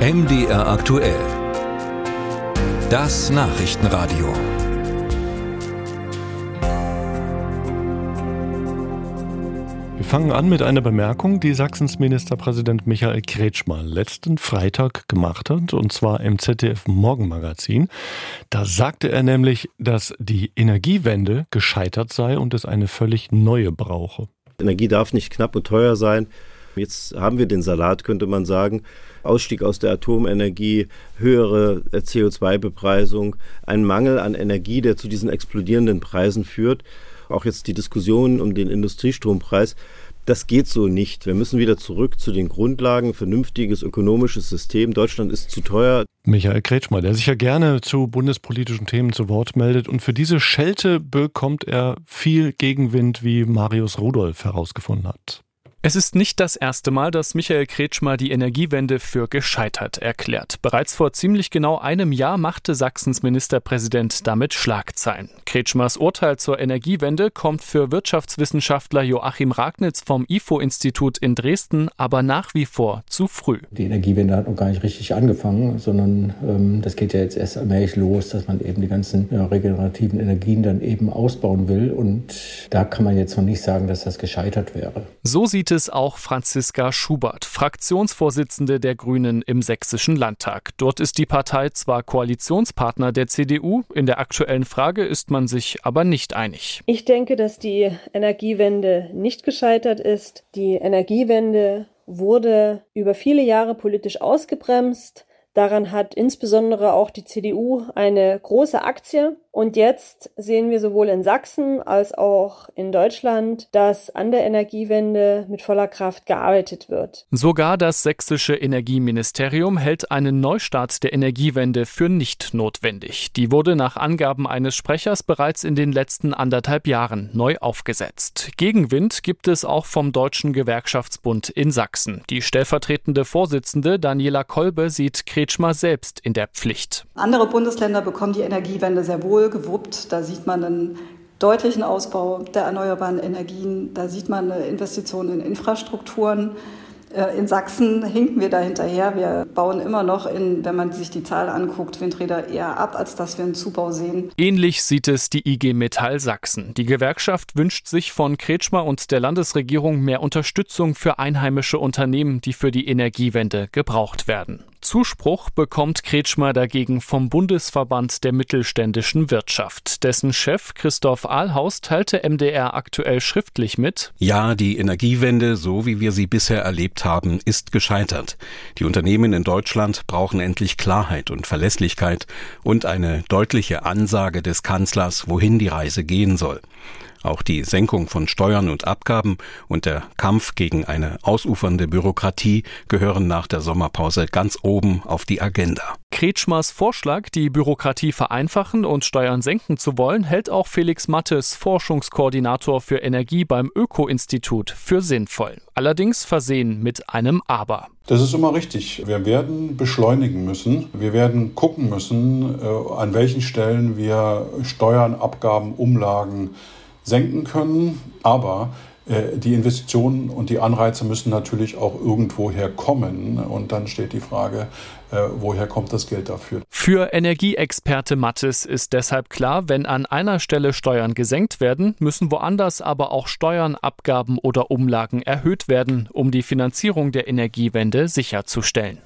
MDR aktuell. Das Nachrichtenradio. Wir fangen an mit einer Bemerkung, die Sachsens Ministerpräsident Michael Kretschmer letzten Freitag gemacht hat, und zwar im ZDF Morgenmagazin. Da sagte er nämlich, dass die Energiewende gescheitert sei und es eine völlig neue brauche. Energie darf nicht knapp und teuer sein. Jetzt haben wir den Salat, könnte man sagen. Ausstieg aus der Atomenergie, höhere CO2-Bepreisung, ein Mangel an Energie, der zu diesen explodierenden Preisen führt. Auch jetzt die Diskussion um den Industriestrompreis. Das geht so nicht. Wir müssen wieder zurück zu den Grundlagen, vernünftiges ökonomisches System. Deutschland ist zu teuer. Michael Kretschmer, der sich ja gerne zu bundespolitischen Themen zu Wort meldet. Und für diese Schelte bekommt er viel Gegenwind, wie Marius Rudolph herausgefunden hat. Es ist nicht das erste Mal, dass Michael Kretschmer die Energiewende für gescheitert erklärt. Bereits vor ziemlich genau einem Jahr machte Sachsens Ministerpräsident damit Schlagzeilen. Kretschmers Urteil zur Energiewende kommt für Wirtschaftswissenschaftler Joachim Ragnitz vom IFO-Institut in Dresden aber nach wie vor zu früh. Die Energiewende hat noch gar nicht richtig angefangen, sondern ähm, das geht ja jetzt erst allmählich los, dass man eben die ganzen ja, regenerativen Energien dann eben ausbauen will. Und da kann man jetzt noch nicht sagen, dass das gescheitert wäre. So sieht es auch Franziska Schubert, Fraktionsvorsitzende der Grünen im Sächsischen Landtag. Dort ist die Partei zwar Koalitionspartner der CDU, in der aktuellen Frage ist man sich aber nicht einig. Ich denke, dass die Energiewende nicht gescheitert ist. Die Energiewende wurde über viele Jahre politisch ausgebremst. Daran hat insbesondere auch die CDU eine große Aktie. Und jetzt sehen wir sowohl in Sachsen als auch in Deutschland, dass an der Energiewende mit voller Kraft gearbeitet wird. Sogar das sächsische Energieministerium hält einen Neustart der Energiewende für nicht notwendig. Die wurde nach Angaben eines Sprechers bereits in den letzten anderthalb Jahren neu aufgesetzt. Gegenwind gibt es auch vom Deutschen Gewerkschaftsbund in Sachsen. Die stellvertretende Vorsitzende Daniela Kolbe sieht Kretschmer selbst in der Pflicht. Andere Bundesländer bekommen die Energiewende sehr wohl gewuppt. Da sieht man einen deutlichen Ausbau der erneuerbaren Energien. Da sieht man eine Investition in Infrastrukturen. Äh, in Sachsen hinken wir da hinterher. Wir bauen immer noch, in, wenn man sich die Zahl anguckt, Windräder eher ab, als dass wir einen Zubau sehen. Ähnlich sieht es die IG Metall Sachsen. Die Gewerkschaft wünscht sich von Kretschmer und der Landesregierung mehr Unterstützung für einheimische Unternehmen, die für die Energiewende gebraucht werden. Zuspruch bekommt Kretschmer dagegen vom Bundesverband der mittelständischen Wirtschaft. Dessen Chef Christoph Ahlhaus teilte MDR aktuell schriftlich mit. Ja, die Energiewende, so wie wir sie bisher erlebt haben, ist gescheitert. Die Unternehmen in Deutschland brauchen endlich Klarheit und Verlässlichkeit und eine deutliche Ansage des Kanzlers, wohin die Reise gehen soll. Auch die Senkung von Steuern und Abgaben und der Kampf gegen eine ausufernde Bürokratie gehören nach der Sommerpause ganz oben auf die Agenda. Kretschmers Vorschlag, die Bürokratie vereinfachen und Steuern senken zu wollen, hält auch Felix Mattes, Forschungskoordinator für Energie beim Öko-Institut, für sinnvoll. Allerdings versehen mit einem Aber. Das ist immer richtig. Wir werden beschleunigen müssen. Wir werden gucken müssen, äh, an welchen Stellen wir Steuern, Abgaben, Umlagen senken können. Aber äh, die Investitionen und die Anreize müssen natürlich auch irgendwoher kommen. Und dann steht die Frage, äh, woher kommt das Geld dafür? Für Energieexperte Mattes ist deshalb klar, wenn an einer Stelle Steuern gesenkt werden, müssen woanders aber auch Steuern, Abgaben oder Umlagen erhöht werden, um die Finanzierung der Energiewende sicherzustellen.